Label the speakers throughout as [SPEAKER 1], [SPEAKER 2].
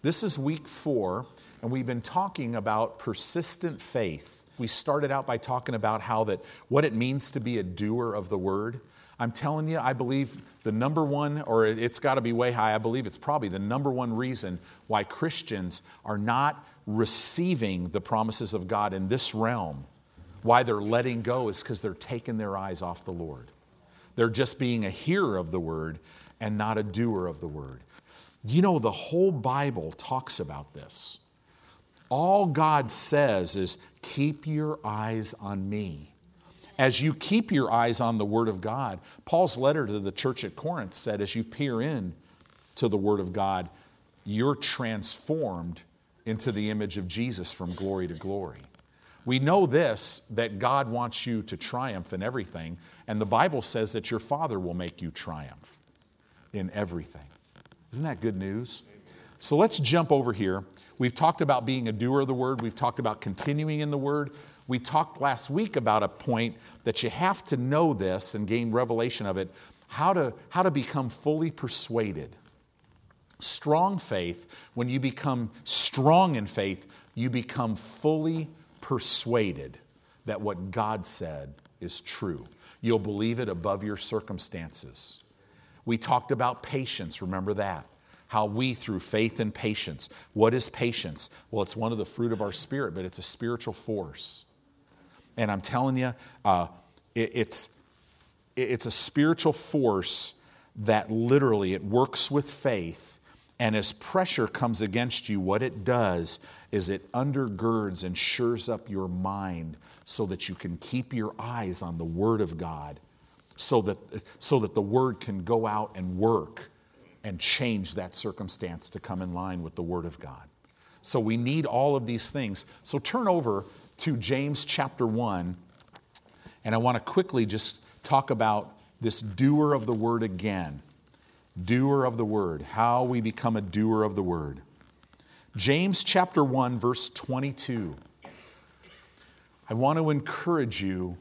[SPEAKER 1] This is week four, and we've been talking about persistent faith. We started out by talking about how that what it means to be a doer of the word. I'm telling you, I believe the number one, or it's got to be way high, I believe it's probably the number one reason why Christians are not receiving the promises of God in this realm, why they're letting go, is because they're taking their eyes off the Lord. They're just being a hearer of the word and not a doer of the word. You know, the whole Bible talks about this. All God says is, keep your eyes on me. As you keep your eyes on the Word of God, Paul's letter to the church at Corinth said, as you peer in to the Word of God, you're transformed into the image of Jesus from glory to glory. We know this that God wants you to triumph in everything, and the Bible says that your Father will make you triumph in everything. Isn't that good news? So let's jump over here. We've talked about being a doer of the word, we've talked about continuing in the word. We talked last week about a point that you have to know this and gain revelation of it how to, how to become fully persuaded. Strong faith, when you become strong in faith, you become fully persuaded that what God said is true. You'll believe it above your circumstances. We talked about patience, remember that? How we, through faith and patience, what is patience? Well, it's one of the fruit of our spirit, but it's a spiritual force. And I'm telling you, uh, it, it's, it's a spiritual force that literally it works with faith. And as pressure comes against you, what it does is it undergirds and shores up your mind so that you can keep your eyes on the Word of God so that, so that the word can go out and work and change that circumstance to come in line with the word of God. So we need all of these things. So turn over to James chapter 1, and I want to quickly just talk about this doer of the word again. Doer of the word, how we become a doer of the word. James chapter 1, verse 22. I want to encourage you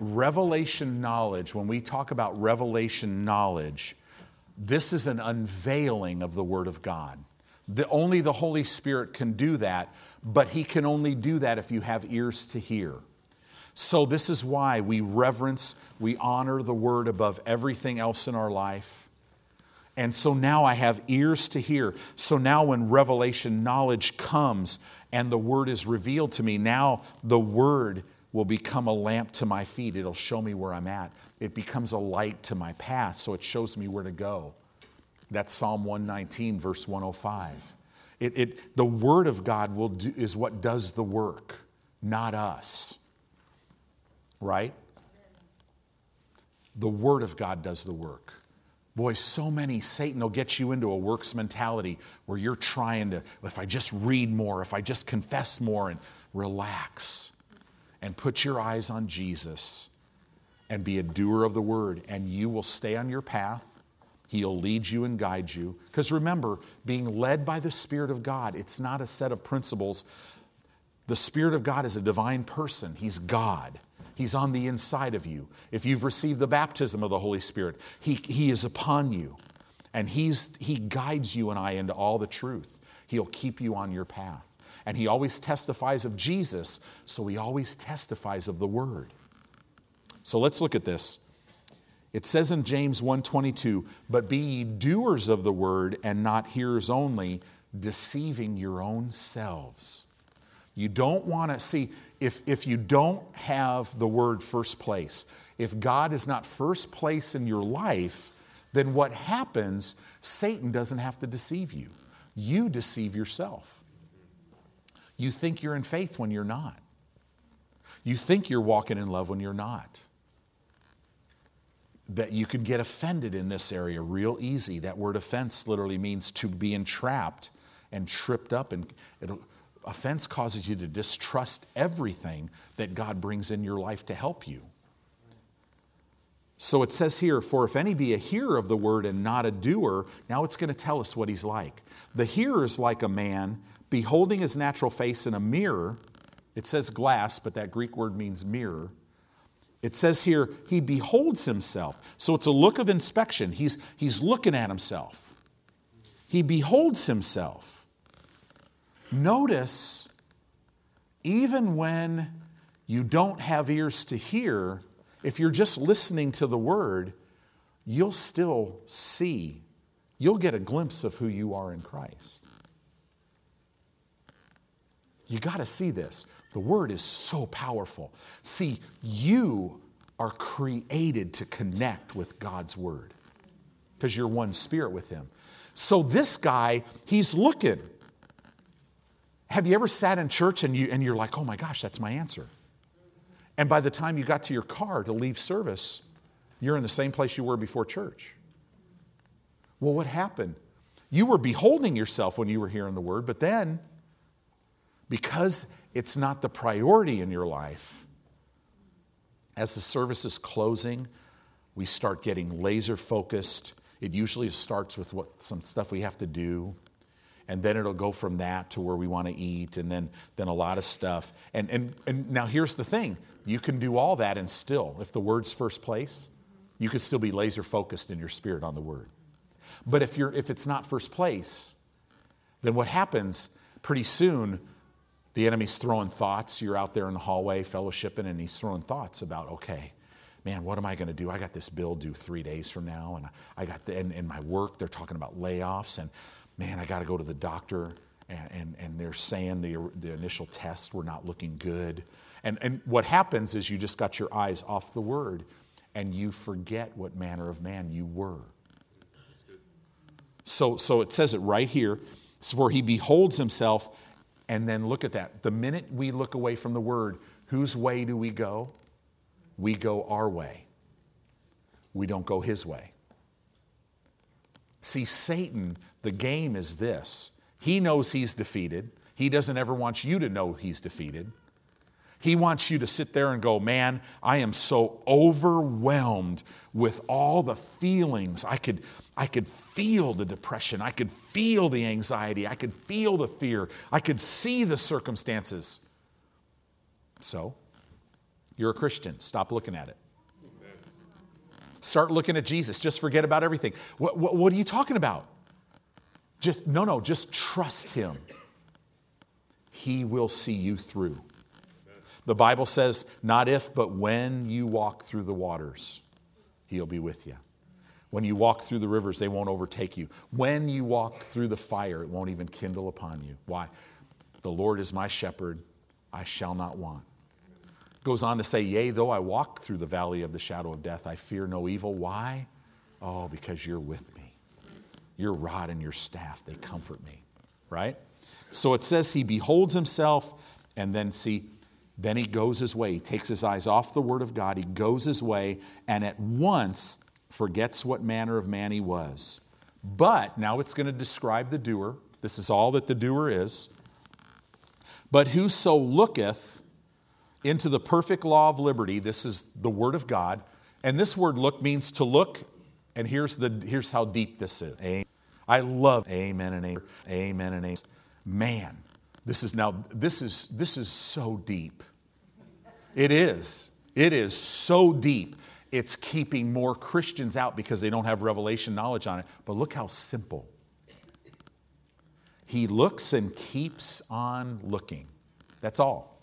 [SPEAKER 1] revelation knowledge, when we talk about revelation knowledge, this is an unveiling of the Word of God. The, only the Holy Spirit can do that, but He can only do that if you have ears to hear. So, this is why we reverence, we honor the Word above everything else in our life. And so now I have ears to hear. So now, when revelation knowledge comes and the Word is revealed to me, now the Word will become a lamp to my feet. It'll show me where I'm at. It becomes a light to my path, so it shows me where to go. That's Psalm 119, verse 105. It, it, the Word of God will do, is what does the work, not us. Right? The Word of God does the work. Boy, so many, Satan will get you into a works mentality where you're trying to, if I just read more, if I just confess more, and relax and put your eyes on Jesus and be a doer of the word, and you will stay on your path. He'll lead you and guide you. Because remember, being led by the Spirit of God, it's not a set of principles. The Spirit of God is a divine person, He's God. He's on the inside of you. If you've received the baptism of the Holy Spirit, He, he is upon you. And he's, He guides you and I into all the truth. He'll keep you on your path. And he always testifies of Jesus, so he always testifies of the word. So let's look at this. It says in James 1:22, "But be ye doers of the word and not hearers only, deceiving your own selves." You don't want to see if, if you don't have the word first place, if God is not first place in your life, then what happens, Satan doesn't have to deceive you. You deceive yourself. You think you're in faith when you're not. You think you're walking in love when you're not. That you can get offended in this area real easy. That word offense literally means to be entrapped and tripped up. And offense causes you to distrust everything that God brings in your life to help you. So it says here, for if any be a hearer of the word and not a doer, now it's going to tell us what he's like. The hearer is like a man beholding his natural face in a mirror. It says glass, but that Greek word means mirror. It says here, he beholds himself. So it's a look of inspection. He's, he's looking at himself. he beholds himself. Notice, even when you don't have ears to hear, if you're just listening to the word, you'll still see, you'll get a glimpse of who you are in Christ. You got to see this. The word is so powerful. See, you are created to connect with God's word because you're one spirit with him. So this guy, he's looking. Have you ever sat in church and, you, and you're like, oh my gosh, that's my answer? And by the time you got to your car to leave service, you're in the same place you were before church. Well, what happened? You were beholding yourself when you were hearing the word, but then, because it's not the priority in your life, as the service is closing, we start getting laser focused. It usually starts with what, some stuff we have to do and then it'll go from that to where we want to eat and then then a lot of stuff and and and now here's the thing you can do all that and still if the word's first place you could still be laser focused in your spirit on the word but if you're if it's not first place then what happens pretty soon the enemy's throwing thoughts you're out there in the hallway fellowshipping and he's throwing thoughts about okay man, what am I going to do? I got this bill due three days from now, and I got the, and, and my work, they're talking about layoffs, and man, I got to go to the doctor, and, and, and, they're saying the, the initial tests were not looking good. And, and what happens is you just got your eyes off the word, and you forget what manner of man you were. So, so it says it right here. For he beholds himself, and then look at that. The minute we look away from the word, whose way do we go? We go our way. We don't go his way. See, Satan the game is this He knows he's defeated. He doesn't ever want you to know he's defeated. He wants you to sit there and go, Man, I am so overwhelmed with all the feelings. I could, I could feel the depression. I could feel the anxiety. I could feel the fear. I could see the circumstances. So, you're a Christian. Stop looking at it. Start looking at Jesus. Just forget about everything. What, what, what are you talking about? Just, no, no, just trust Him. He will see you through. The Bible says, not if, but when you walk through the waters, He'll be with you. When you walk through the rivers, they won't overtake you. When you walk through the fire, it won't even kindle upon you. Why? The Lord is my shepherd, I shall not want. Goes on to say, Yea, though I walk through the valley of the shadow of death, I fear no evil. Why? Oh, because you're with me. Your rod and your staff, they comfort me, right? So it says he beholds himself, and then see, then he goes his way. He takes his eyes off the word of God, he goes his way, and at once forgets what manner of man he was. But now it's going to describe the doer. This is all that the doer is. But whoso looketh into the perfect law of liberty, this is the word of God. And this word look means to look and here's, the, here's how deep this is. Amen. I love amen and amen. Amen and amen. Man, this is now, this is, this is so deep. It is. It is so deep. It's keeping more Christians out because they don't have revelation knowledge on it. But look how simple. He looks and keeps on looking. That's all.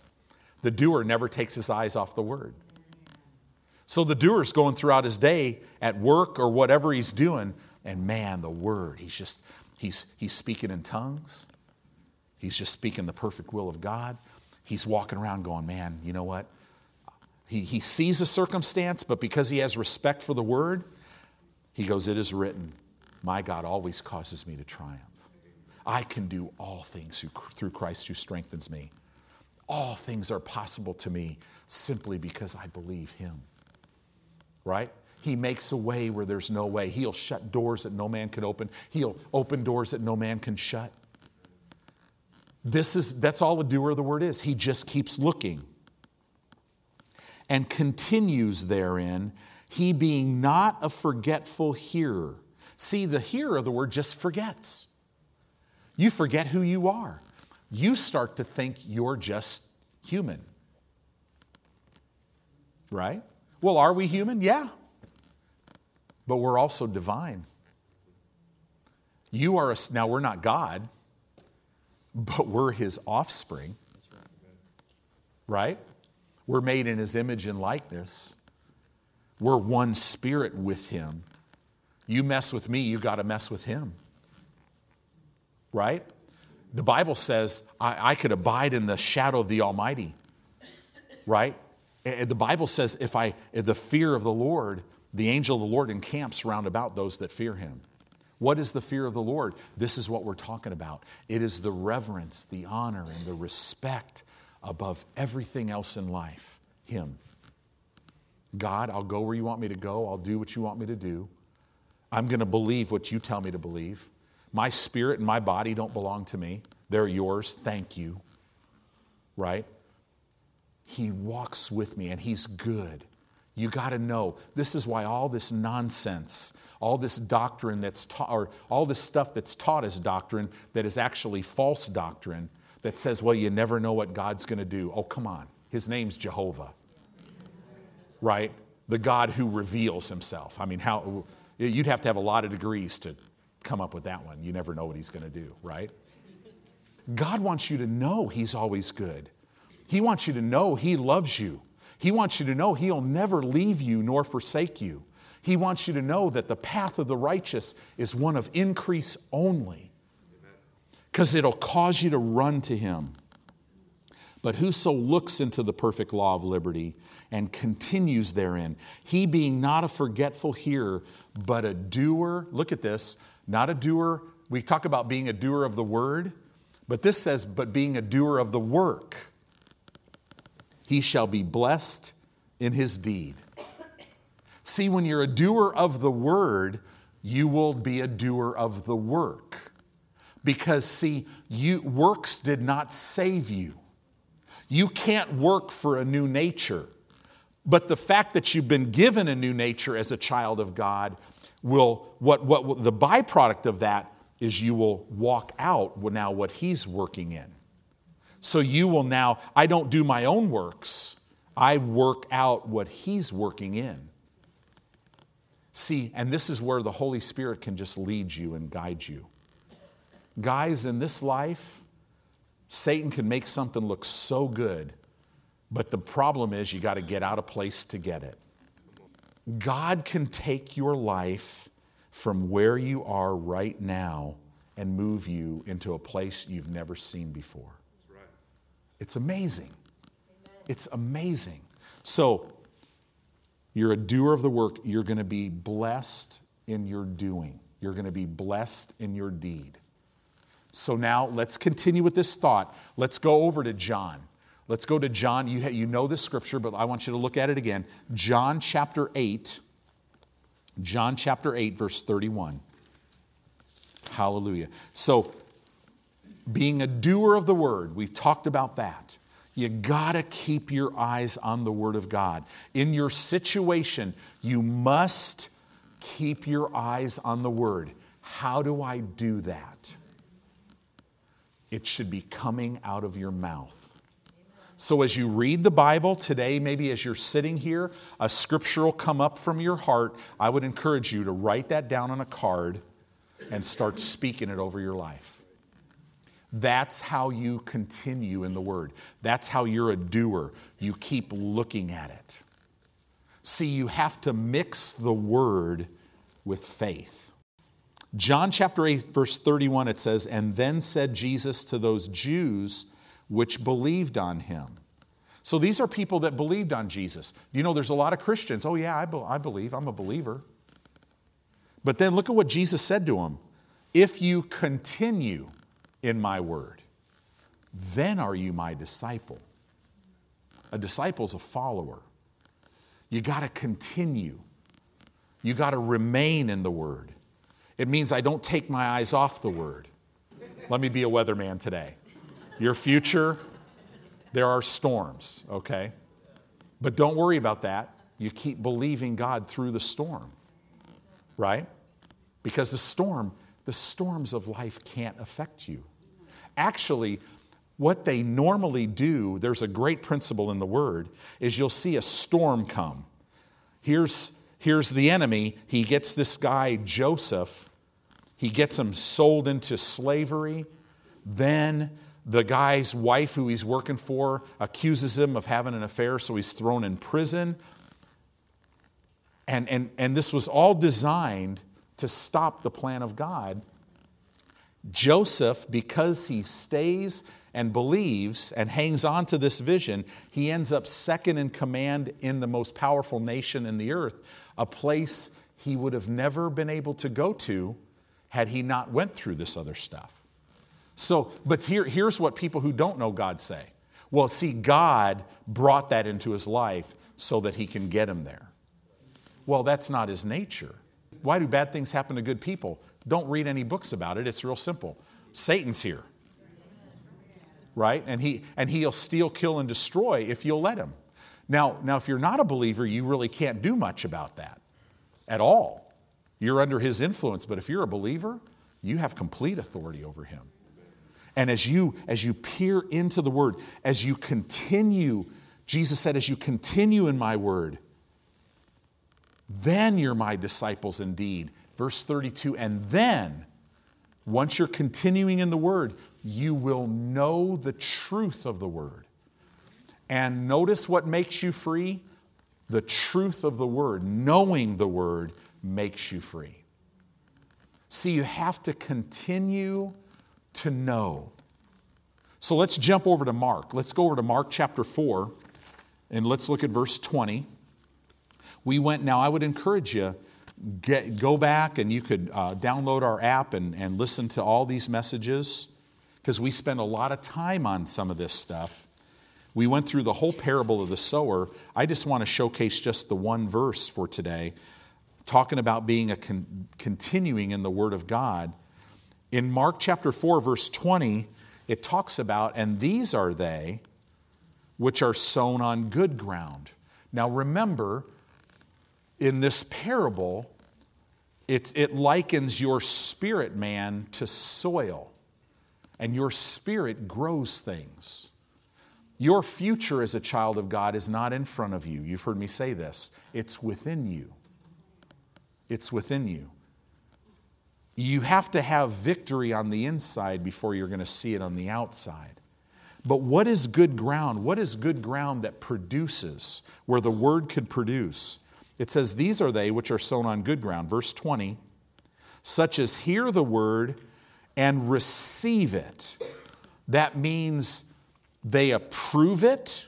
[SPEAKER 1] The doer never takes his eyes off the word. So the doer's going throughout his day at work or whatever he's doing, and man, the word, he's just, he's, he's speaking in tongues. He's just speaking the perfect will of God. He's walking around going, man, you know what? He, he sees a circumstance, but because he has respect for the word, he goes, It is written, my God always causes me to triumph. I can do all things through Christ who strengthens me. All things are possible to me simply because I believe him right? He makes a way where there's no way. He'll shut doors that no man can open. He'll open doors that no man can shut. This is that's all a doer of the word is. He just keeps looking and continues therein, he being not a forgetful hearer. See, the hearer of the word just forgets. You forget who you are. You start to think you're just human. Right? Well, are we human? Yeah. But we're also divine. You are a, now we're not God, but we're his offspring. Right? We're made in his image and likeness. We're one spirit with him. You mess with me, you got to mess with him. Right? The Bible says, I, I, could abide in the shadow of the Almighty. Right? And the Bible says, if I, if the fear of the Lord, the angel of the Lord encamps round about those that fear him. What is the fear of the Lord? This is what we're talking about. It is the reverence, the honor, and the respect above everything else in life. Him. God, I'll go where you want me to go. I'll do what you want me to do. I'm going to believe what you tell me to believe. My spirit and my body don't belong to me, they're yours. Thank you. Right? He walks with me and He's good. You got to know this is why all this nonsense, all this doctrine that's taught, or all this stuff that's taught as doctrine that is actually false doctrine that says, well, you never know what God's going to do. Oh, come on. His name's Jehovah, right? The God who reveals himself. I mean, how you'd have to have a lot of degrees to come up with that one. You never know what he's going to do, right? God wants you to know he's always good. He wants you to know he loves you. He wants you to know he'll never leave you nor forsake you. He wants you to know that the path of the righteous is one of increase only because it'll cause you to run to him. But whoso looks into the perfect law of liberty and continues therein, he being not a forgetful hearer, but a doer, look at this, not a doer. We talk about being a doer of the word, but this says, but being a doer of the work, he shall be blessed in his deed. See, when you're a doer of the word, you will be a doer of the work. Because, see, you, works did not save you. You can't work for a new nature. But the fact that you've been given a new nature as a child of God will, what, what the byproduct of that is you will walk out now what He's working in. So you will now, I don't do my own works, I work out what He's working in. See, and this is where the Holy Spirit can just lead you and guide you. Guys, in this life, Satan can make something look so good, but the problem is you got to get out of place to get it. God can take your life from where you are right now and move you into a place you've never seen before. It's amazing. It's amazing. So, you're a doer of the work, you're going to be blessed in your doing, you're going to be blessed in your deed. So now let's continue with this thought. Let's go over to John. Let's go to John. You, you know this scripture, but I want you to look at it again. John chapter 8. John chapter 8, verse 31. Hallelujah. So, being a doer of the word, we've talked about that. You got to keep your eyes on the Word of God. In your situation, you must keep your eyes on the Word. How do I do that? It should be coming out of your mouth. So, as you read the Bible today, maybe as you're sitting here, a scripture will come up from your heart. I would encourage you to write that down on a card and start speaking it over your life. That's how you continue in the Word. That's how you're a doer. You keep looking at it. See, you have to mix the Word with faith. John chapter 8, verse 31, it says, And then said Jesus to those Jews which believed on him. So these are people that believed on Jesus. You know, there's a lot of Christians. Oh, yeah, I, be- I believe. I'm a believer. But then look at what Jesus said to them If you continue in my word, then are you my disciple. A disciple is a follower. You got to continue, you got to remain in the word. It means I don't take my eyes off the word. Let me be a weatherman today. Your future, there are storms, okay? But don't worry about that. You keep believing God through the storm, right? Because the storm, the storms of life can't affect you. Actually, what they normally do, there's a great principle in the word, is you'll see a storm come. Here's Here's the enemy. He gets this guy, Joseph. He gets him sold into slavery. Then the guy's wife, who he's working for, accuses him of having an affair, so he's thrown in prison. And, and, and this was all designed to stop the plan of God. Joseph, because he stays and believes and hangs on to this vision, he ends up second in command in the most powerful nation in the earth, a place he would have never been able to go to had he not went through this other stuff. So, but here, here's what people who don't know God say. Well, see, God brought that into his life so that he can get him there. Well, that's not his nature. Why do bad things happen to good people? Don't read any books about it. It's real simple. Satan's here. Right? And he and he'll steal, kill, and destroy if you'll let him. Now, now if you're not a believer, you really can't do much about that at all. You're under his influence, but if you're a believer, you have complete authority over him. And as you as you peer into the word, as you continue, Jesus said, as you continue in my word, then you're my disciples indeed. Verse 32, and then, once you're continuing in the word, you will know the truth of the word. And notice what makes you free? The truth of the word. Knowing the word makes you free. See, you have to continue to know. So let's jump over to Mark. Let's go over to Mark chapter 4 and let's look at verse 20. We went, now I would encourage you, get, go back and you could uh, download our app and, and listen to all these messages because we spend a lot of time on some of this stuff. We went through the whole parable of the sower. I just want to showcase just the one verse for today, talking about being a con- continuing in the Word of God. In Mark chapter 4, verse 20, it talks about, and these are they which are sown on good ground. Now remember, in this parable, it, it likens your spirit man to soil, and your spirit grows things. Your future as a child of God is not in front of you. You've heard me say this, it's within you. It's within you. You have to have victory on the inside before you're going to see it on the outside. But what is good ground? What is good ground that produces, where the word could produce? It says, These are they which are sown on good ground. Verse 20, such as hear the word and receive it. That means they approve it,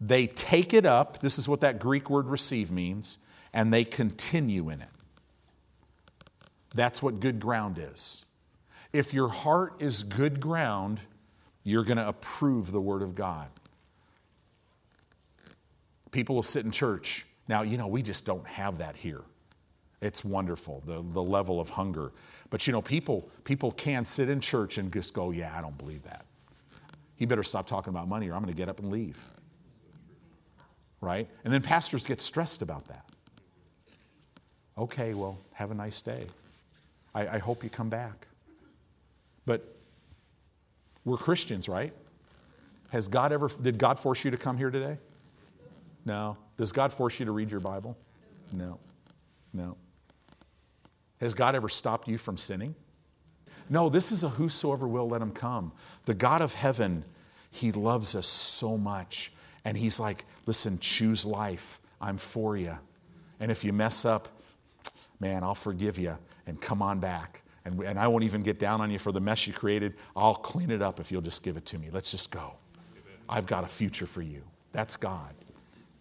[SPEAKER 1] they take it up. This is what that Greek word receive means, and they continue in it. That's what good ground is. If your heart is good ground, you're going to approve the Word of God. People will sit in church now, you know, we just don't have that here. It's wonderful, the, the level of hunger. But you know, people, people can sit in church and just go, yeah, I don't believe that. He better stop talking about money or I'm going to get up and leave. Right? And then pastors get stressed about that. Okay, well, have a nice day. I, I hope you come back. But we're Christians, right? Has God ever, did God force you to come here today? No. Does God force you to read your Bible? No. No. Has God ever stopped you from sinning? No, this is a whosoever will let him come. The God of heaven, he loves us so much. And he's like, listen, choose life. I'm for you. And if you mess up, man, I'll forgive you and come on back. And, and I won't even get down on you for the mess you created. I'll clean it up if you'll just give it to me. Let's just go. I've got a future for you. That's God.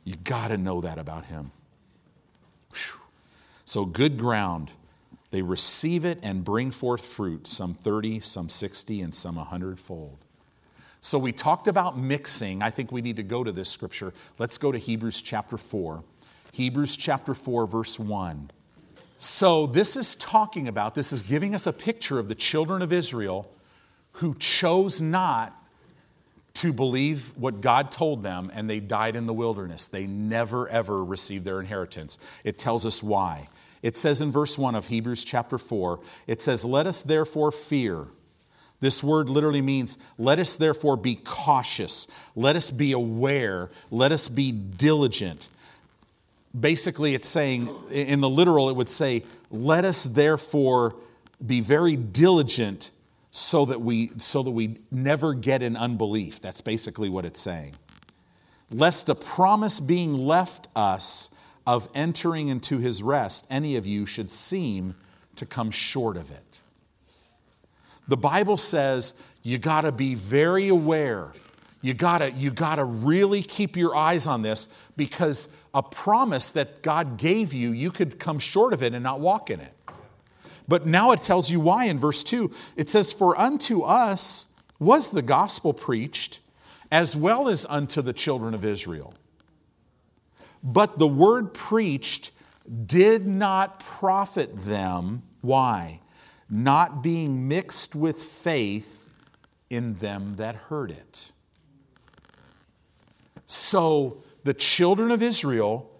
[SPEAKER 1] You got to know that about him. Whew. So, good ground. They receive it and bring forth fruit, some 30, some 60, and some 100 fold. So, we talked about mixing. I think we need to go to this scripture. Let's go to Hebrews chapter 4. Hebrews chapter 4, verse 1. So, this is talking about, this is giving us a picture of the children of Israel who chose not to believe what God told them, and they died in the wilderness. They never, ever received their inheritance. It tells us why. It says in verse 1 of Hebrews chapter 4, it says, Let us therefore fear. This word literally means, let us therefore be cautious. Let us be aware. Let us be diligent. Basically, it's saying, in the literal, it would say, let us therefore be very diligent so that we so that we never get in unbelief. That's basically what it's saying. Lest the promise being left us of entering into his rest, any of you should seem to come short of it. The Bible says you got to be very aware. You got to you got to really keep your eyes on this because a promise that God gave you, you could come short of it and not walk in it. But now it tells you why in verse 2. It says, For unto us was the gospel preached, as well as unto the children of Israel. But the word preached did not profit them. Why? Not being mixed with faith in them that heard it. So the children of Israel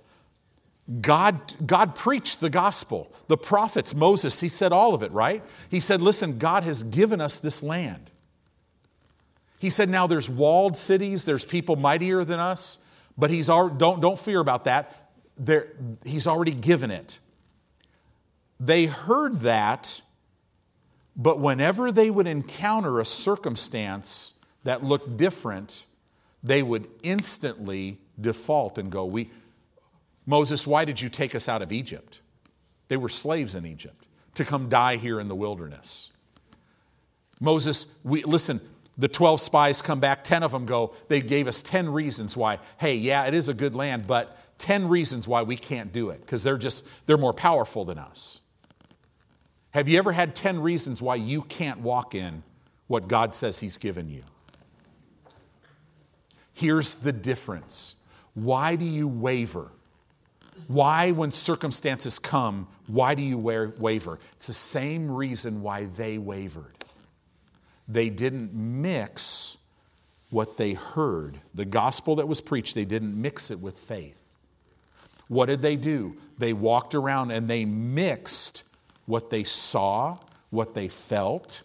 [SPEAKER 1] God, God preached the gospel. The prophets, Moses, he said all of it, right? He said, Listen, God has given us this land. He said, Now there's walled cities, there's people mightier than us, but he's already, don't, don't fear about that. There, he's already given it. They heard that, but whenever they would encounter a circumstance that looked different, they would instantly default and go, We, Moses, why did you take us out of Egypt? They were slaves in Egypt to come die here in the wilderness. Moses, we, listen, the 12 spies come back, 10 of them go, they gave us 10 reasons why, hey, yeah, it is a good land, but 10 reasons why we can't do it, because they're just, they're more powerful than us. Have you ever had 10 reasons why you can't walk in what God says He's given you? Here's the difference. Why do you waver? Why, when circumstances come, why do you waver? It's the same reason why they wavered. They didn't mix what they heard. The gospel that was preached, they didn't mix it with faith. What did they do? They walked around and they mixed what they saw, what they felt.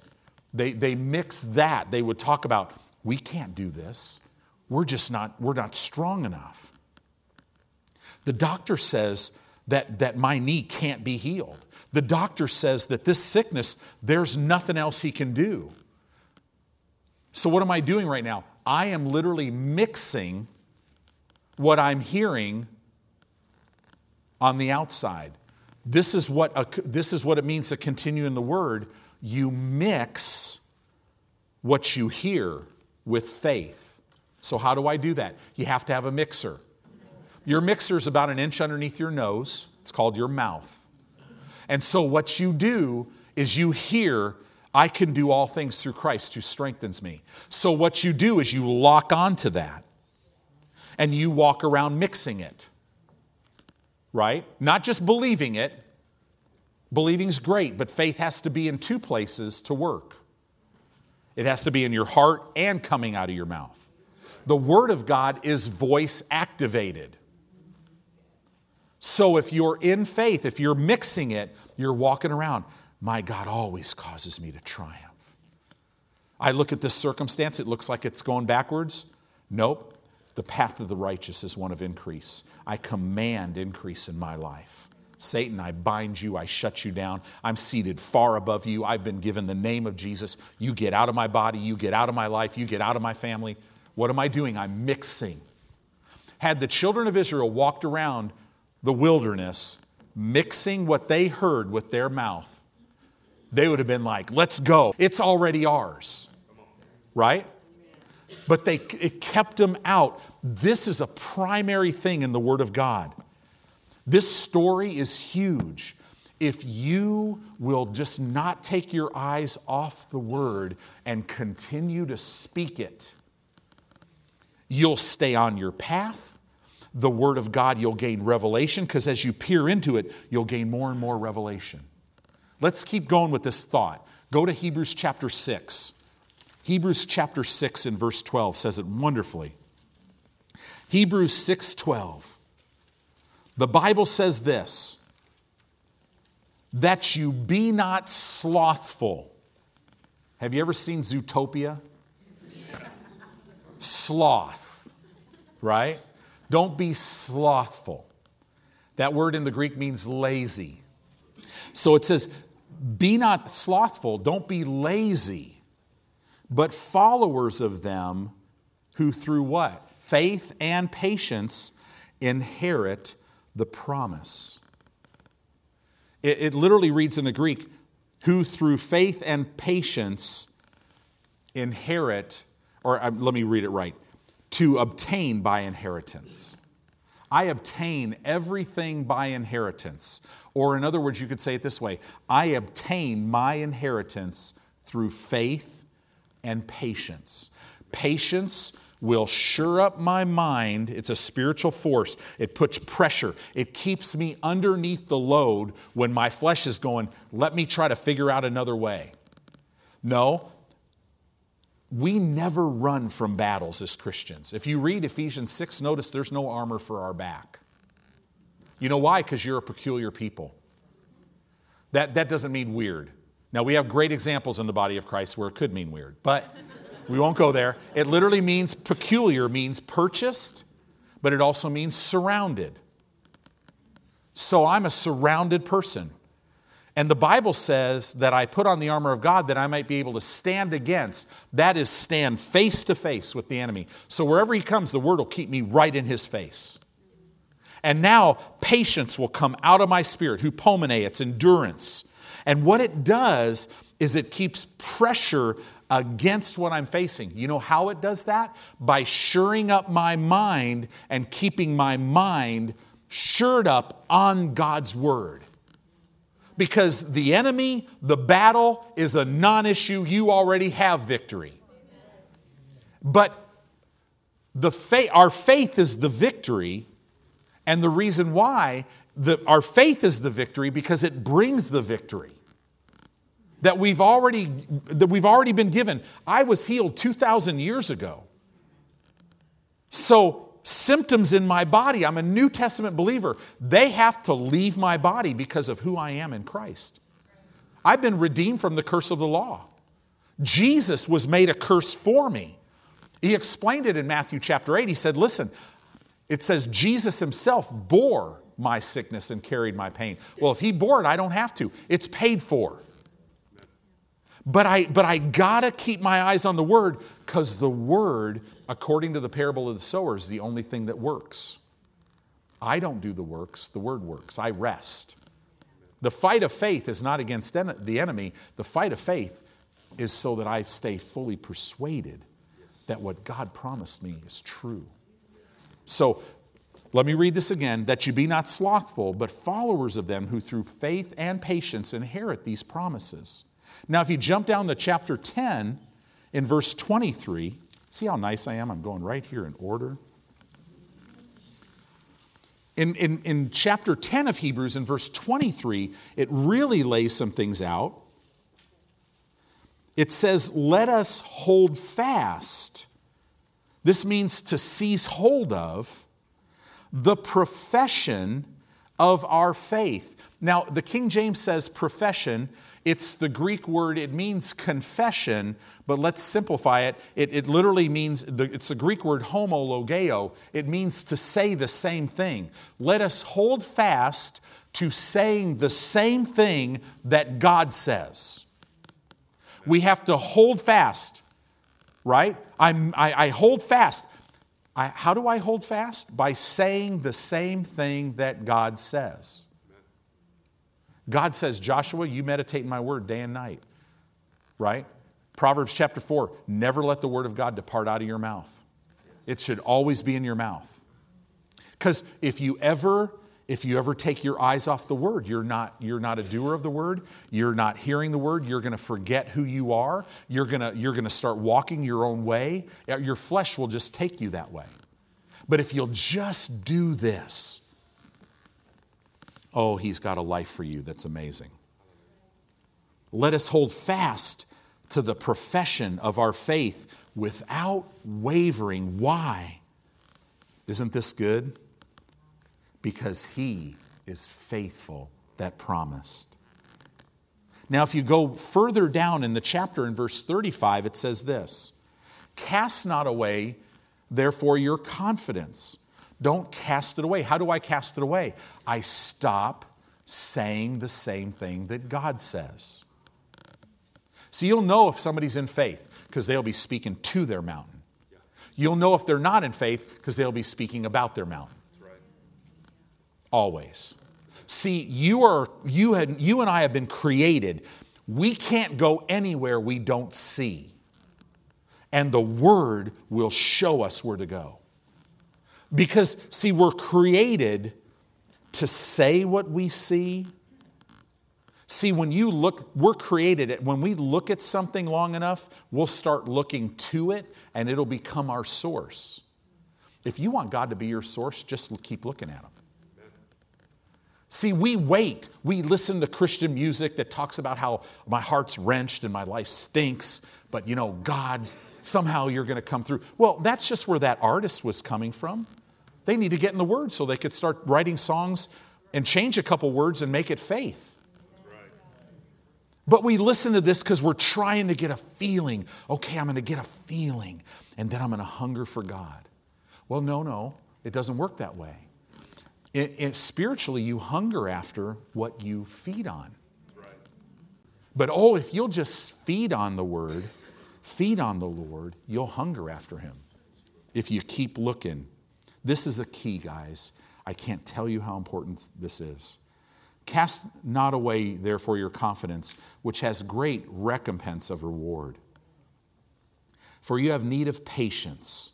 [SPEAKER 1] They, they mixed that. They would talk about, we can't do this. We're just not, we're not strong enough. The doctor says that, that my knee can't be healed. The doctor says that this sickness, there's nothing else he can do. So, what am I doing right now? I am literally mixing what I'm hearing on the outside. This is what, a, this is what it means to continue in the Word. You mix what you hear with faith. So, how do I do that? You have to have a mixer. Your mixer is about an inch underneath your nose. It's called your mouth. And so, what you do is you hear, I can do all things through Christ who strengthens me. So, what you do is you lock onto that and you walk around mixing it, right? Not just believing it. Believing's great, but faith has to be in two places to work. It has to be in your heart and coming out of your mouth. The Word of God is voice activated. So if you're in faith, if you're mixing it, you're walking around. My God always causes me to triumph. I look at this circumstance, it looks like it's going backwards. Nope. The path of the righteous is one of increase. I command increase in my life. Satan, I bind you, I shut you down. I'm seated far above you. I've been given the name of Jesus. You get out of my body, you get out of my life, you get out of my family. What am I doing? I'm mixing. Had the children of Israel walked around the wilderness, mixing what they heard with their mouth, they would have been like, let's go. It's already ours. Right? But they, it kept them out. This is a primary thing in the Word of God. This story is huge. If you will just not take your eyes off the Word and continue to speak it, you'll stay on your path the Word of God, you'll gain revelation because as you peer into it, you'll gain more and more revelation. Let's keep going with this thought. Go to Hebrews chapter 6. Hebrews chapter 6 and verse 12 says it wonderfully. Hebrews 6:12. The Bible says this that you be not slothful. Have you ever seen Zootopia? Sloth, right? Don't be slothful. That word in the Greek means lazy. So it says, Be not slothful, don't be lazy, but followers of them who through what? Faith and patience inherit the promise. It, it literally reads in the Greek, who through faith and patience inherit, or uh, let me read it right, to obtain by inheritance. I obtain everything by inheritance. Or, in other words, you could say it this way I obtain my inheritance through faith and patience. Patience will sure up my mind. It's a spiritual force. It puts pressure. It keeps me underneath the load when my flesh is going, let me try to figure out another way. No, we never run from battles as Christians. If you read Ephesians 6, notice there's no armor for our back. You know why? Because you're a peculiar people. That, that doesn't mean weird. Now, we have great examples in the body of Christ where it could mean weird, but we won't go there. It literally means peculiar, means purchased, but it also means surrounded. So I'm a surrounded person. And the Bible says that I put on the armor of God that I might be able to stand against. That is, stand face to face with the enemy. So wherever he comes, the word will keep me right in his face. And now patience will come out of my spirit, hupomone, it's endurance. And what it does is it keeps pressure against what I'm facing. You know how it does that? By shoring up my mind and keeping my mind shored up on God's word because the enemy, the battle is a non issue. You already have victory. But the faith, our faith is the victory, and the reason why the, our faith is the victory because it brings the victory that we've already that we've already been given. I was healed 2000 years ago. So symptoms in my body. I'm a New Testament believer. They have to leave my body because of who I am in Christ. I've been redeemed from the curse of the law. Jesus was made a curse for me. He explained it in Matthew chapter 8. He said, Listen, it says Jesus himself bore my sickness and carried my pain. Well, if he bore it, I don't have to. It's paid for. But I, but I gotta keep my eyes on the word because the word, according to the parable of the sower, is the only thing that works. I don't do the works, the word works. I rest. The fight of faith is not against the enemy. The fight of faith is so that I stay fully persuaded that what God promised me is true. So let me read this again that you be not slothful, but followers of them who through faith and patience inherit these promises. Now, if you jump down to chapter 10 in verse 23, see how nice I am? I'm going right here in order. In, in, in chapter 10 of Hebrews, in verse 23, it really lays some things out. It says, Let us hold fast. This means to seize hold of the profession of our faith. Now, the King James says profession. It's the Greek word, it means confession, but let's simplify it. It, it literally means, it's the Greek word homologeo. It means to say the same thing. Let us hold fast to saying the same thing that God says. We have to hold fast, right? I'm, I, I hold fast. I, how do I hold fast? By saying the same thing that God says. God says, Joshua, you meditate in my word day and night, right? Proverbs chapter 4 never let the word of God depart out of your mouth. It should always be in your mouth. Because if you ever if you ever take your eyes off the word you're not you're not a doer of the word you're not hearing the word you're going to forget who you are you're going to you're going to start walking your own way uh, your flesh will just take you that way but if you'll just do this oh, he's got a life for you that's amazing. Let us hold fast to the profession of our faith without wavering. Why? Isn't this good? Because he is faithful that promised. Now, if you go further down in the chapter in verse 35, it says this Cast not away, therefore, your confidence don't cast it away. How do I cast it away? I stop saying the same thing that God says. So you'll know if somebody's in faith because they'll be speaking to their mountain. You'll know if they're not in faith because they'll be speaking about their mountain. Always. See, you are you had you and I have been created. We can't go anywhere we don't see. And the word will show us where to go. Because see, we're created to say what we see. See, when you look, we're created it. When we look at something long enough, we'll start looking to it and it'll become our source. If you want God to be your source, just keep looking at Him. See, we wait. We listen to Christian music that talks about how my heart's wrenched and my life stinks, but you know, God, somehow you're going to come through. Well, that's just where that artist was coming from. They need to get in the Word so they could start writing songs and change a couple words and make it faith. But we listen to this because we're trying to get a feeling. Okay, I'm going to get a feeling, and then I'm going to hunger for God. Well, no, no, it doesn't work that way. It, it, spiritually, you hunger after what you feed on. Right. But oh, if you'll just feed on the Word, feed on the Lord, you'll hunger after Him. If you keep looking. This is a key, guys. I can't tell you how important this is. Cast not away, therefore, your confidence, which has great recompense of reward. For you have need of patience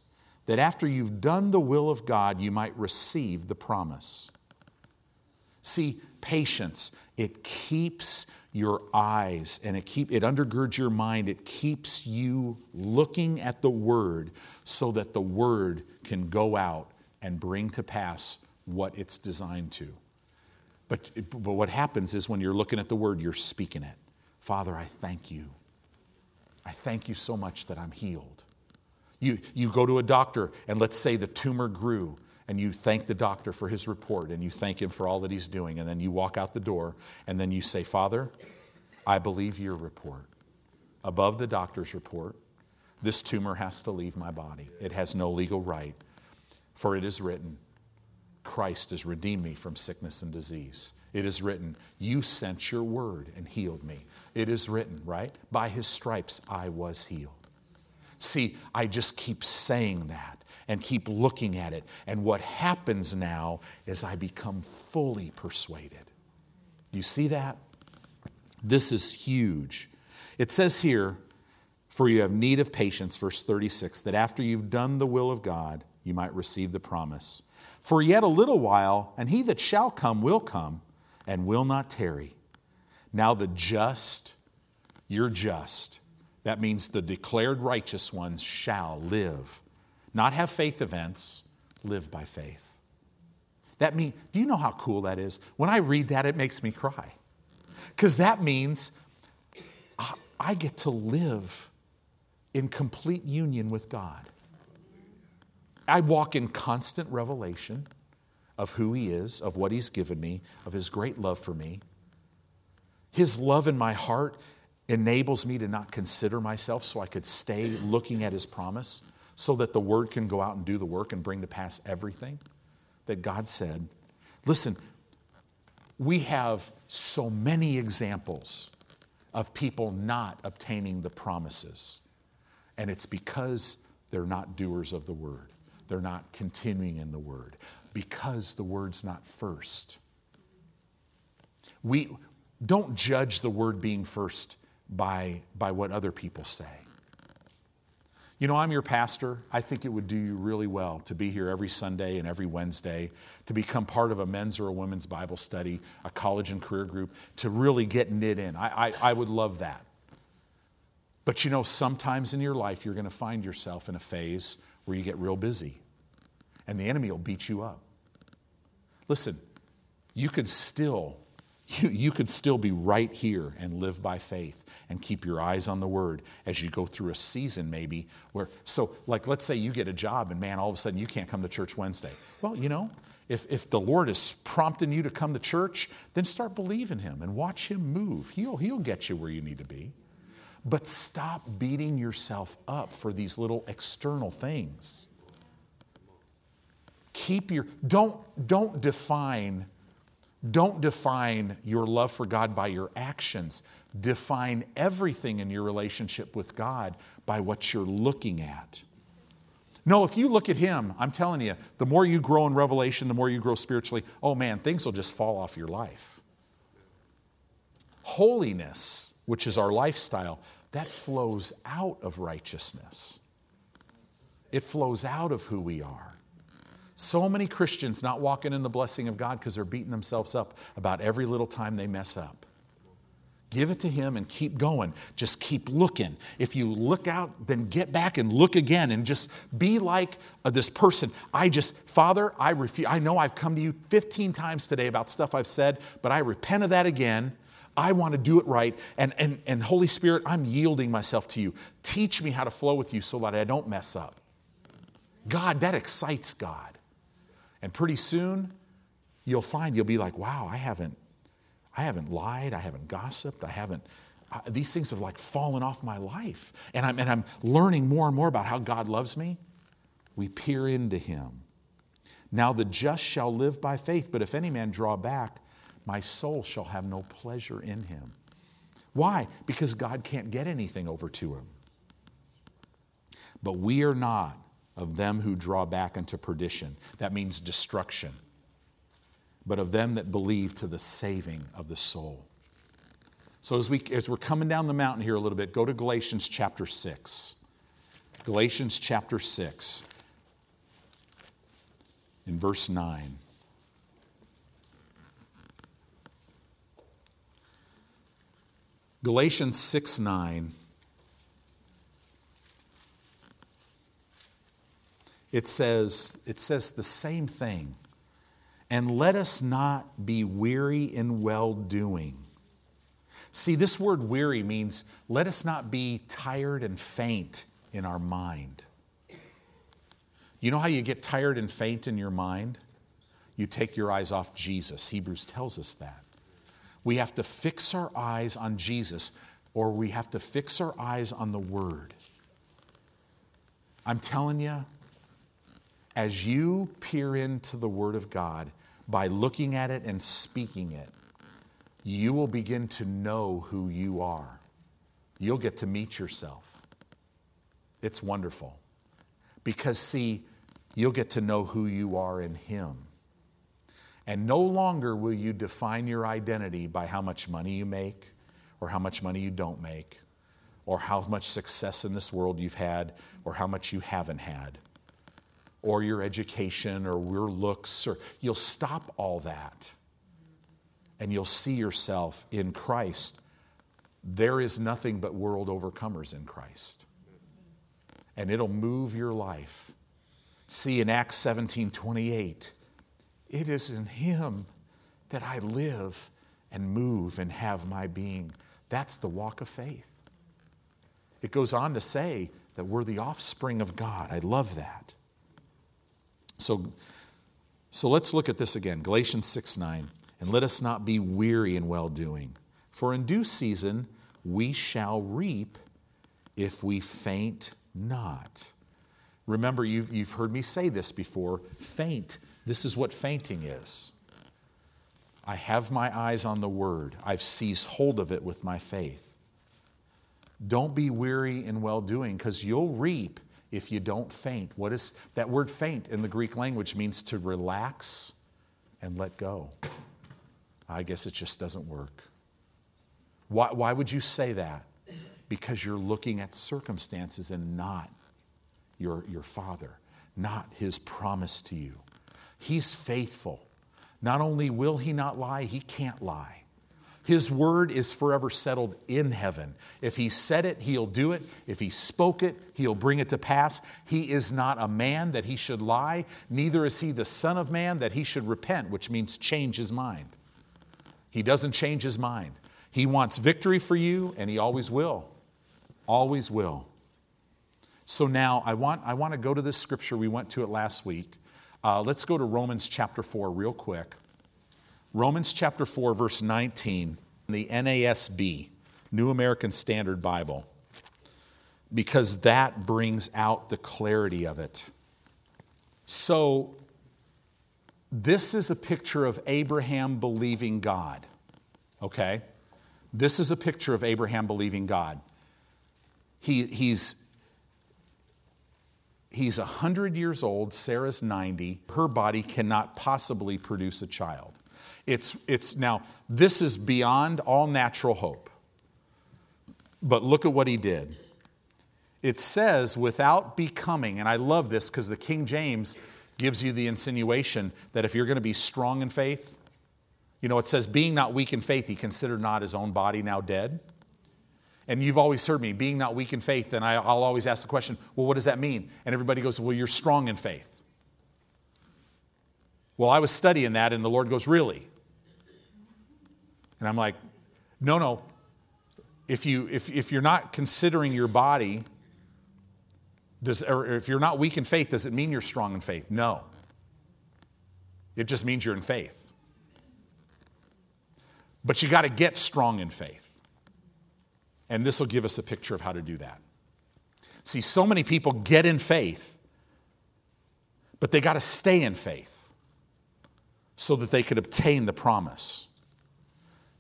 [SPEAKER 1] that after you've done the will of God, you might receive the promise. See, patience, it keeps your eyes and it keep it undergirds your mind. It keeps you looking at the word so that the word can go out and bring to pass what it's designed to. But, but what happens is when you're looking at the word, you're speaking it. Father, I thank you. I thank you so much that I'm healed. You, you go to a doctor, and let's say the tumor grew, and you thank the doctor for his report, and you thank him for all that he's doing, and then you walk out the door, and then you say, Father, I believe your report. Above the doctor's report, this tumor has to leave my body. It has no legal right, for it is written, Christ has redeemed me from sickness and disease. It is written, You sent your word and healed me. It is written, right? By his stripes I was healed. See, I just keep saying that and keep looking at it. And what happens now is I become fully persuaded. You see that? This is huge. It says here, for you have need of patience, verse 36, that after you've done the will of God, you might receive the promise. For yet a little while, and he that shall come will come and will not tarry. Now the just, you're just, that means the declared righteous ones shall live. Not have faith events, live by faith. That means, do you know how cool that is? When I read that, it makes me cry. Because that means I get to live in complete union with God. I walk in constant revelation of who He is, of what He's given me, of His great love for me. His love in my heart enables me to not consider myself so I could stay looking at His promise so that the Word can go out and do the work and bring to pass everything that God said. Listen, we have so many examples of people not obtaining the promises, and it's because they're not doers of the Word. They're not continuing in the Word because the Word's not first. We don't judge the Word being first by, by what other people say. You know, I'm your pastor. I think it would do you really well to be here every Sunday and every Wednesday, to become part of a men's or a women's Bible study, a college and career group, to really get knit in. I, I, I would love that. But you know, sometimes in your life, you're going to find yourself in a phase where you get real busy, and the enemy will beat you up. Listen, you could still you, you could still be right here and live by faith and keep your eyes on the word as you go through a season maybe where so like let's say you get a job and man all of a sudden you can't come to church wednesday. Well you know if, if the lord is prompting you to come to church then start believing him and watch him move. He'll, he'll get you where you need to be. But stop beating yourself up for these little external things. Keep your don't don't define Don't define your love for God by your actions. Define everything in your relationship with God by what you're looking at. No, if you look at Him, I'm telling you, the more you grow in revelation, the more you grow spiritually, oh man, things will just fall off your life. Holiness, which is our lifestyle, that flows out of righteousness. It flows out of who we are. So many Christians not walking in the blessing of God because they're beating themselves up about every little time they mess up. Give it to Him and keep going. Just keep looking. If you look out, then get back and look again and just be like uh, this person. I just, Father, I refuse. I know I've come to you 15 times today about stuff I've said, but I repent of that again. I want to do it right. And, and, and Holy Spirit, I'm yielding myself to you. Teach me how to flow with you so that I don't mess up. God, that excites God. And pretty soon, you'll find you'll be like, wow, I haven't, I haven't lied, I haven't gossiped, I haven't, uh, these things have like fallen off my life. And I'm, and I'm learning more and more about how God loves me. We peer into Him. Now the just shall live by faith, but if any man draw back, my soul shall have no pleasure in him. Why? Because God can't get anything over to him. But we are not of them who draw back unto perdition. That means destruction. But of them that believe to the saving of the soul. So as, we, as we're coming down the mountain here a little bit, go to Galatians chapter 6. Galatians chapter 6, in verse 9. Galatians 6 9. It says, it says the same thing. And let us not be weary in well doing. See, this word weary means let us not be tired and faint in our mind. You know how you get tired and faint in your mind? You take your eyes off Jesus. Hebrews tells us that. We have to fix our eyes on Jesus or we have to fix our eyes on the Word. I'm telling you, as you peer into the Word of God by looking at it and speaking it, you will begin to know who you are. You'll get to meet yourself. It's wonderful. Because, see, you'll get to know who you are in Him. And no longer will you define your identity by how much money you make or how much money you don't make or how much success in this world you've had or how much you haven't had or your education or your looks or you'll stop all that and you'll see yourself in Christ. There is nothing but world overcomers in Christ. And it'll move your life. See in Acts 17 28, it is in Him that I live and move and have my being. That's the walk of faith. It goes on to say that we're the offspring of God. I love that. So, so let's look at this again Galatians 6 9. And let us not be weary in well doing, for in due season we shall reap if we faint not. Remember, you've, you've heard me say this before faint this is what fainting is. I have my eyes on the word, I've seized hold of it with my faith. Don't be weary in well doing because you'll reap if you don't faint. What is that word faint in the Greek language means to relax and let go. I guess it just doesn't work. Why, why would you say that? Because you're looking at circumstances and not your, your father, not his promise to you. He's faithful. Not only will he not lie, he can't lie. His word is forever settled in heaven. If he said it, he'll do it. If he spoke it, he'll bring it to pass. He is not a man that he should lie, neither is he the Son of Man that he should repent, which means change his mind. He doesn't change his mind. He wants victory for you, and he always will. Always will. So now I want, I want to go to this scripture. We went to it last week. Uh, let's go to Romans chapter 4 real quick. Romans chapter 4, verse 19, the NASB, New American Standard Bible, because that brings out the clarity of it. So, this is a picture of Abraham believing God. Okay? This is a picture of Abraham believing God. He, he's, he's 100 years old, Sarah's 90. Her body cannot possibly produce a child. It's, it's now, this is beyond all natural hope. But look at what he did. It says, without becoming, and I love this because the King James gives you the insinuation that if you're going to be strong in faith, you know, it says, being not weak in faith, he considered not his own body now dead. And you've always heard me, being not weak in faith, and I, will always ask the question, well, what does that mean? And everybody goes, well, you're strong in faith. Well, I was studying that, and the Lord goes, really? And I'm like, no, no. If, you, if, if you're not considering your body does, or if you're not weak in faith, does it mean you're strong in faith? No. It just means you're in faith. But you got to get strong in faith. And this will give us a picture of how to do that. See, so many people get in faith, but they got to stay in faith so that they could obtain the promise.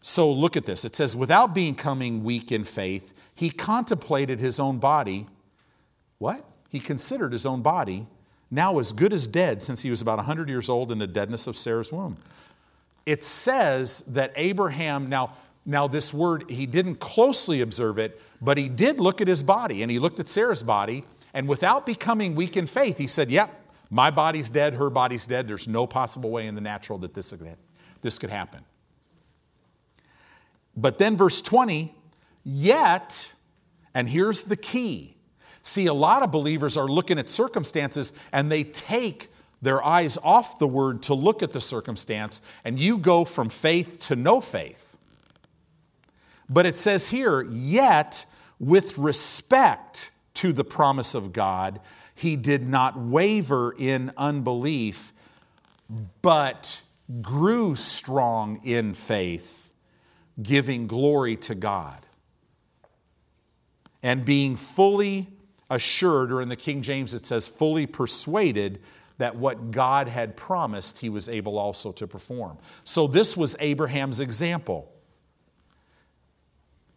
[SPEAKER 1] So look at this. It says, without becoming weak in faith, he contemplated his own body what? He considered his own body now as good as dead since he was about 100 years old in the deadness of Sarah's womb. It says that Abraham, now, now this word, he didn't closely observe it, but he did look at his body and he looked at Sarah's body, and without becoming weak in faith, he said, Yep, my body's dead, her body's dead. There's no possible way in the natural that this, this could happen. But then, verse 20, yet, and here's the key See, a lot of believers are looking at circumstances and they take their eyes off the word to look at the circumstance, and you go from faith to no faith. But it says here, yet with respect to the promise of God, he did not waver in unbelief, but grew strong in faith, giving glory to God. And being fully assured, or in the King James it says, fully persuaded that what God had promised he was able also to perform. So this was Abraham's example.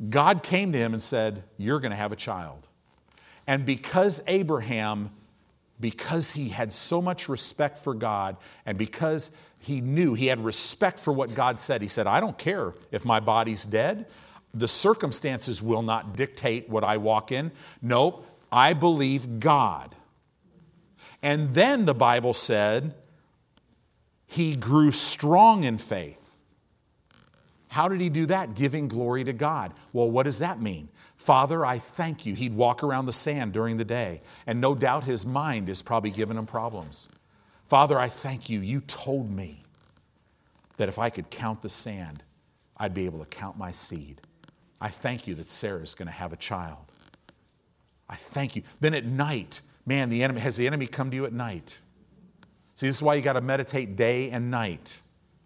[SPEAKER 1] God came to him and said, You're going to have a child. And because Abraham, because he had so much respect for God, and because he knew he had respect for what God said, he said, I don't care if my body's dead. The circumstances will not dictate what I walk in. Nope, I believe God. And then the Bible said he grew strong in faith. How did he do that? Giving glory to God. Well, what does that mean? Father, I thank you. He'd walk around the sand during the day, and no doubt his mind is probably giving him problems. Father, I thank you. You told me that if I could count the sand, I'd be able to count my seed. I thank you that Sarah's going to have a child. I thank you. Then at night, man, the enemy has the enemy come to you at night. See, this is why you got to meditate day and night.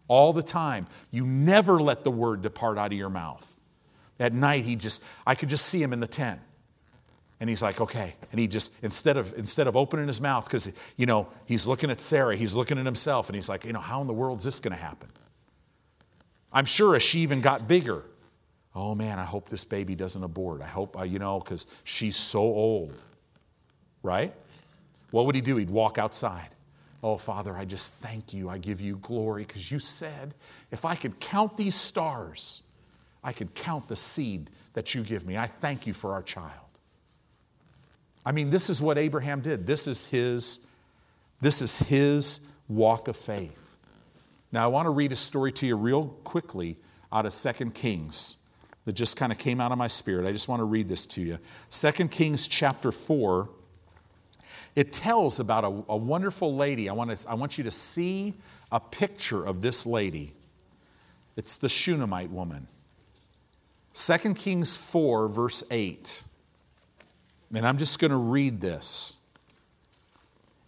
[SPEAKER 1] All the time. You never let the word depart out of your mouth. At night, he just, I could just see him in the tent. And he's like, okay. And he just, instead of, instead of opening his mouth, because, you know, he's looking at Sarah, he's looking at himself, and he's like, you know, how in the world is this going to happen? I'm sure as she even got bigger, oh man, I hope this baby doesn't abort. I hope, uh, you know, because she's so old, right? What would he do? He'd walk outside. Oh, Father, I just thank you. I give you glory because you said if I could count these stars, I could count the seed that you give me. I thank you for our child. I mean, this is what Abraham did. This is his, this is his walk of faith. Now, I want to read a story to you real quickly out of Second Kings that just kind of came out of my spirit. I just want to read this to you. 2 Kings chapter 4. It tells about a, a wonderful lady. I want, to, I want you to see a picture of this lady. It's the Shunammite woman. 2 Kings 4, verse 8. And I'm just going to read this.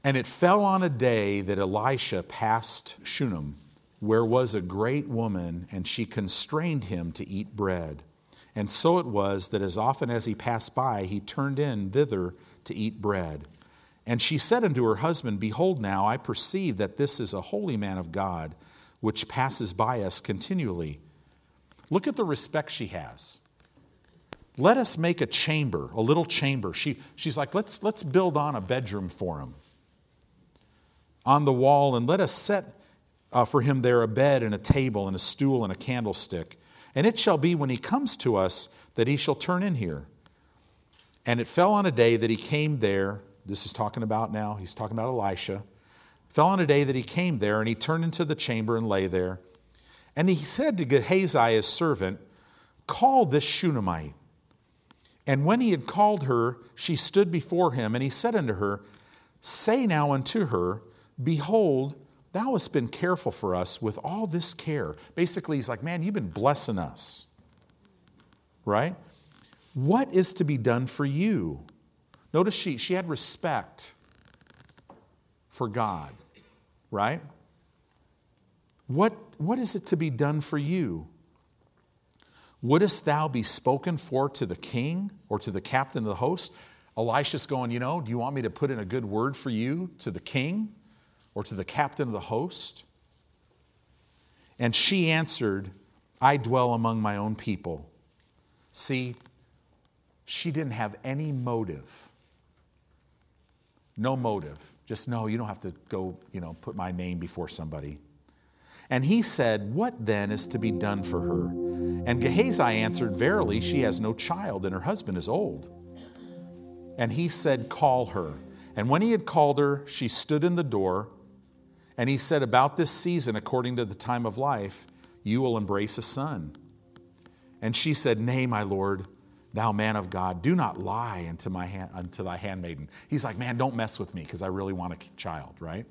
[SPEAKER 1] And it fell on a day that Elisha passed Shunem, where was a great woman, and she constrained him to eat bread. And so it was that as often as he passed by, he turned in thither to eat bread. And she said unto her husband, Behold, now I perceive that this is a holy man of God, which passes by us continually. Look at the respect she has. Let us make a chamber, a little chamber. She, she's like, let's, let's build on a bedroom for him on the wall, and let us set uh, for him there a bed and a table and a stool and a candlestick. And it shall be when he comes to us that he shall turn in here. And it fell on a day that he came there this is talking about now, he's talking about Elisha. Fell on a day that he came there, and he turned into the chamber and lay there. And he said to Gehazi, his servant, Call this Shunammite. And when he had called her, she stood before him, and he said unto her, Say now unto her, Behold, thou hast been careful for us with all this care. Basically, he's like, Man, you've been blessing us. Right? What is to be done for you? Notice she, she had respect for God, right? What, what is it to be done for you? Wouldst thou be spoken for to the king or to the captain of the host? Elisha's going, You know, do you want me to put in a good word for you to the king or to the captain of the host? And she answered, I dwell among my own people. See, she didn't have any motive no motive. Just no, you don't have to go, you know, put my name before somebody. And he said, What then is to be done for her? And Gehazi answered, Verily, she has no child, and her husband is old. And he said, Call her. And when he had called her, she stood in the door. And he said, About this season, according to the time of life, you will embrace a son. And she said, Nay, my Lord, Thou man of God, do not lie unto, my hand, unto thy handmaiden. He's like, Man, don't mess with me because I really want a child, right?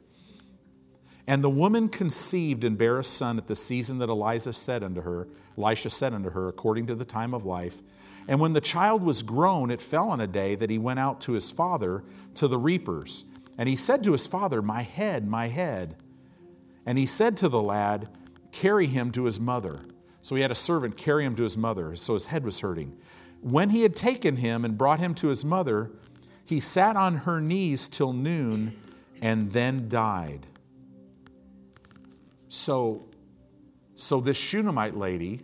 [SPEAKER 1] And the woman conceived and bare a son at the season that Eliza said unto her, Elisha said unto her, according to the time of life. And when the child was grown, it fell on a day that he went out to his father to the reapers. And he said to his father, My head, my head. And he said to the lad, Carry him to his mother. So he had a servant carry him to his mother, so his head was hurting. When he had taken him and brought him to his mother, he sat on her knees till noon and then died. So, so this Shunammite lady,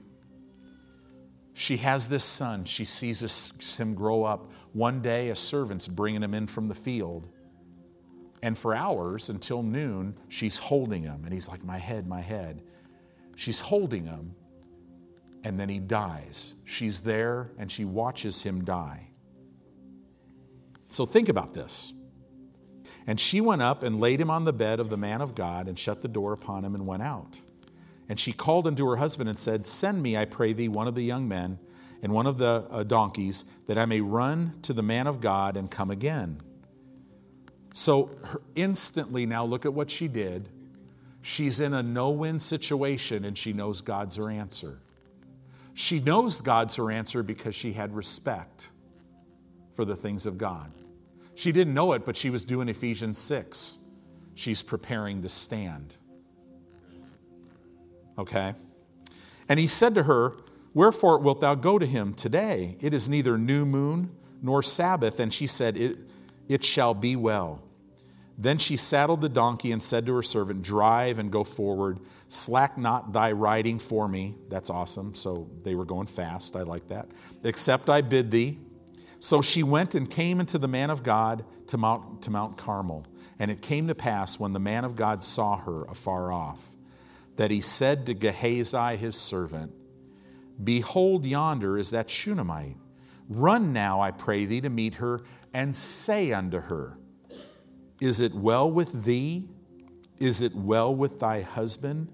[SPEAKER 1] she has this son. She sees this, him grow up. One day, a servant's bringing him in from the field. And for hours until noon, she's holding him. And he's like, My head, my head. She's holding him and then he dies. She's there and she watches him die. So think about this. And she went up and laid him on the bed of the man of God and shut the door upon him and went out. And she called unto her husband and said, Send me, I pray thee, one of the young men and one of the uh, donkeys, that I may run to the man of God and come again. So instantly, now look at what she did. She's in a no win situation and she knows God's her answer. She knows God's her answer because she had respect for the things of God. She didn't know it, but she was doing Ephesians 6. She's preparing to stand. Okay? And he said to her, Wherefore wilt thou go to him today? It is neither new moon nor Sabbath. And she said, It, it shall be well. Then she saddled the donkey and said to her servant, Drive and go forward. Slack not thy riding for me. That's awesome. So they were going fast. I like that. Except I bid thee. So she went and came into the man of God to Mount, to Mount Carmel. And it came to pass when the man of God saw her afar off, that he said to Gehazi his servant, Behold, yonder is that Shunammite. Run now, I pray thee, to meet her, and say unto her, Is it well with thee? Is it well with thy husband?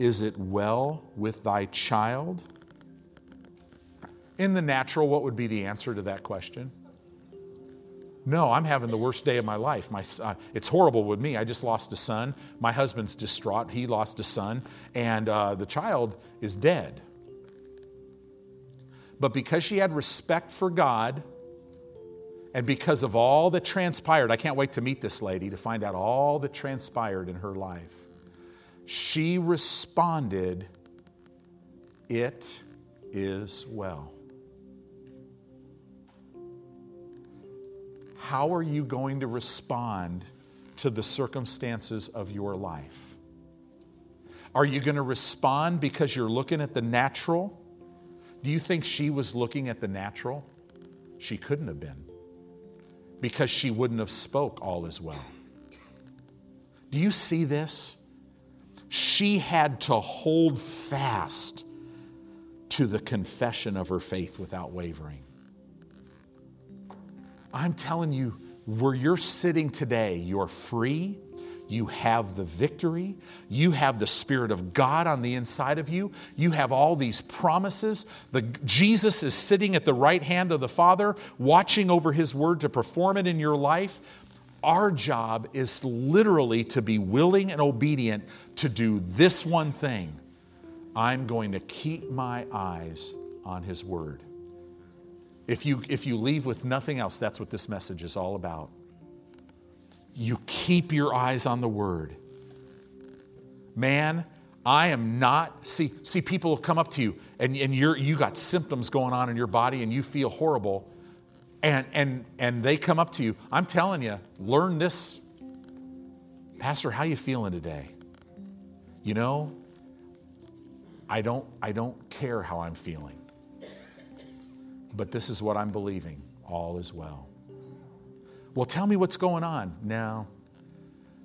[SPEAKER 1] Is it well with thy child? In the natural, what would be the answer to that question? No, I'm having the worst day of my life. My, uh, it's horrible with me. I just lost a son. My husband's distraught. He lost a son, and uh, the child is dead. But because she had respect for God, and because of all that transpired, I can't wait to meet this lady to find out all that transpired in her life she responded, It is well. How are you going to respond to the circumstances of your life? Are you going to respond because you're looking at the natural? Do you think she was looking at the natural? She couldn't have been because she wouldn't have spoke all as well. Do you see this? She had to hold fast to the confession of her faith without wavering. I'm telling you, where you're sitting today, you're free. You have the victory. You have the Spirit of God on the inside of you. You have all these promises. The, Jesus is sitting at the right hand of the Father, watching over His word to perform it in your life. Our job is literally to be willing and obedient to do this one thing I'm going to keep my eyes on His word. If you, if you leave with nothing else, that's what this message is all about. You keep your eyes on the word. Man, I am not, see, see, people come up to you and, and you're, you got symptoms going on in your body and you feel horrible. And, and, and they come up to you. I'm telling you, learn this. Pastor, how you feeling today? You know, I don't, I don't care how I'm feeling. But this is what I'm believing. All is well. Well, tell me what's going on. No.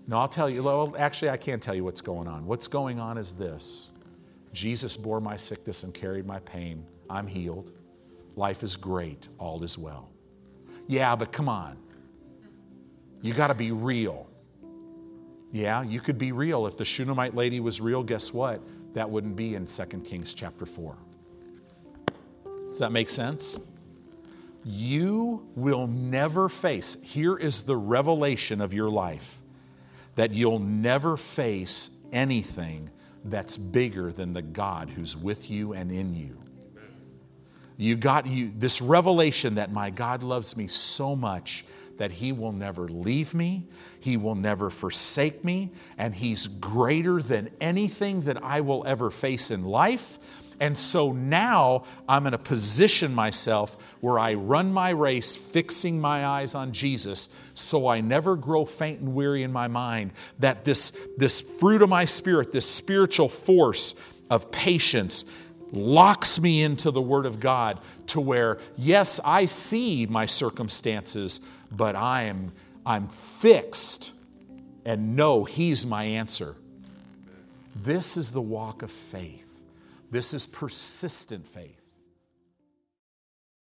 [SPEAKER 1] No, I'll tell you. Well, actually, I can't tell you what's going on. What's going on is this Jesus bore my sickness and carried my pain. I'm healed. Life is great. All is well. Yeah, but come on. You got to be real. Yeah, you could be real. If the Shunammite lady was real, guess what? that wouldn't be in 2 Kings chapter 4. Does that make sense? You will never face, here is the revelation of your life, that you'll never face anything that's bigger than the God who's with you and in you. You got you this revelation that my God loves me so much that He will never leave me, He will never forsake me, and He's greater than anything that I will ever face in life. And so now I'm going to position myself where I run my race, fixing my eyes on Jesus, so I never grow faint and weary in my mind. That this, this fruit of my spirit, this spiritual force of patience, locks me into the Word of God to where, yes, I see my circumstances, but I am I'm fixed and know He's my answer. This is the walk of faith. This is persistent faith.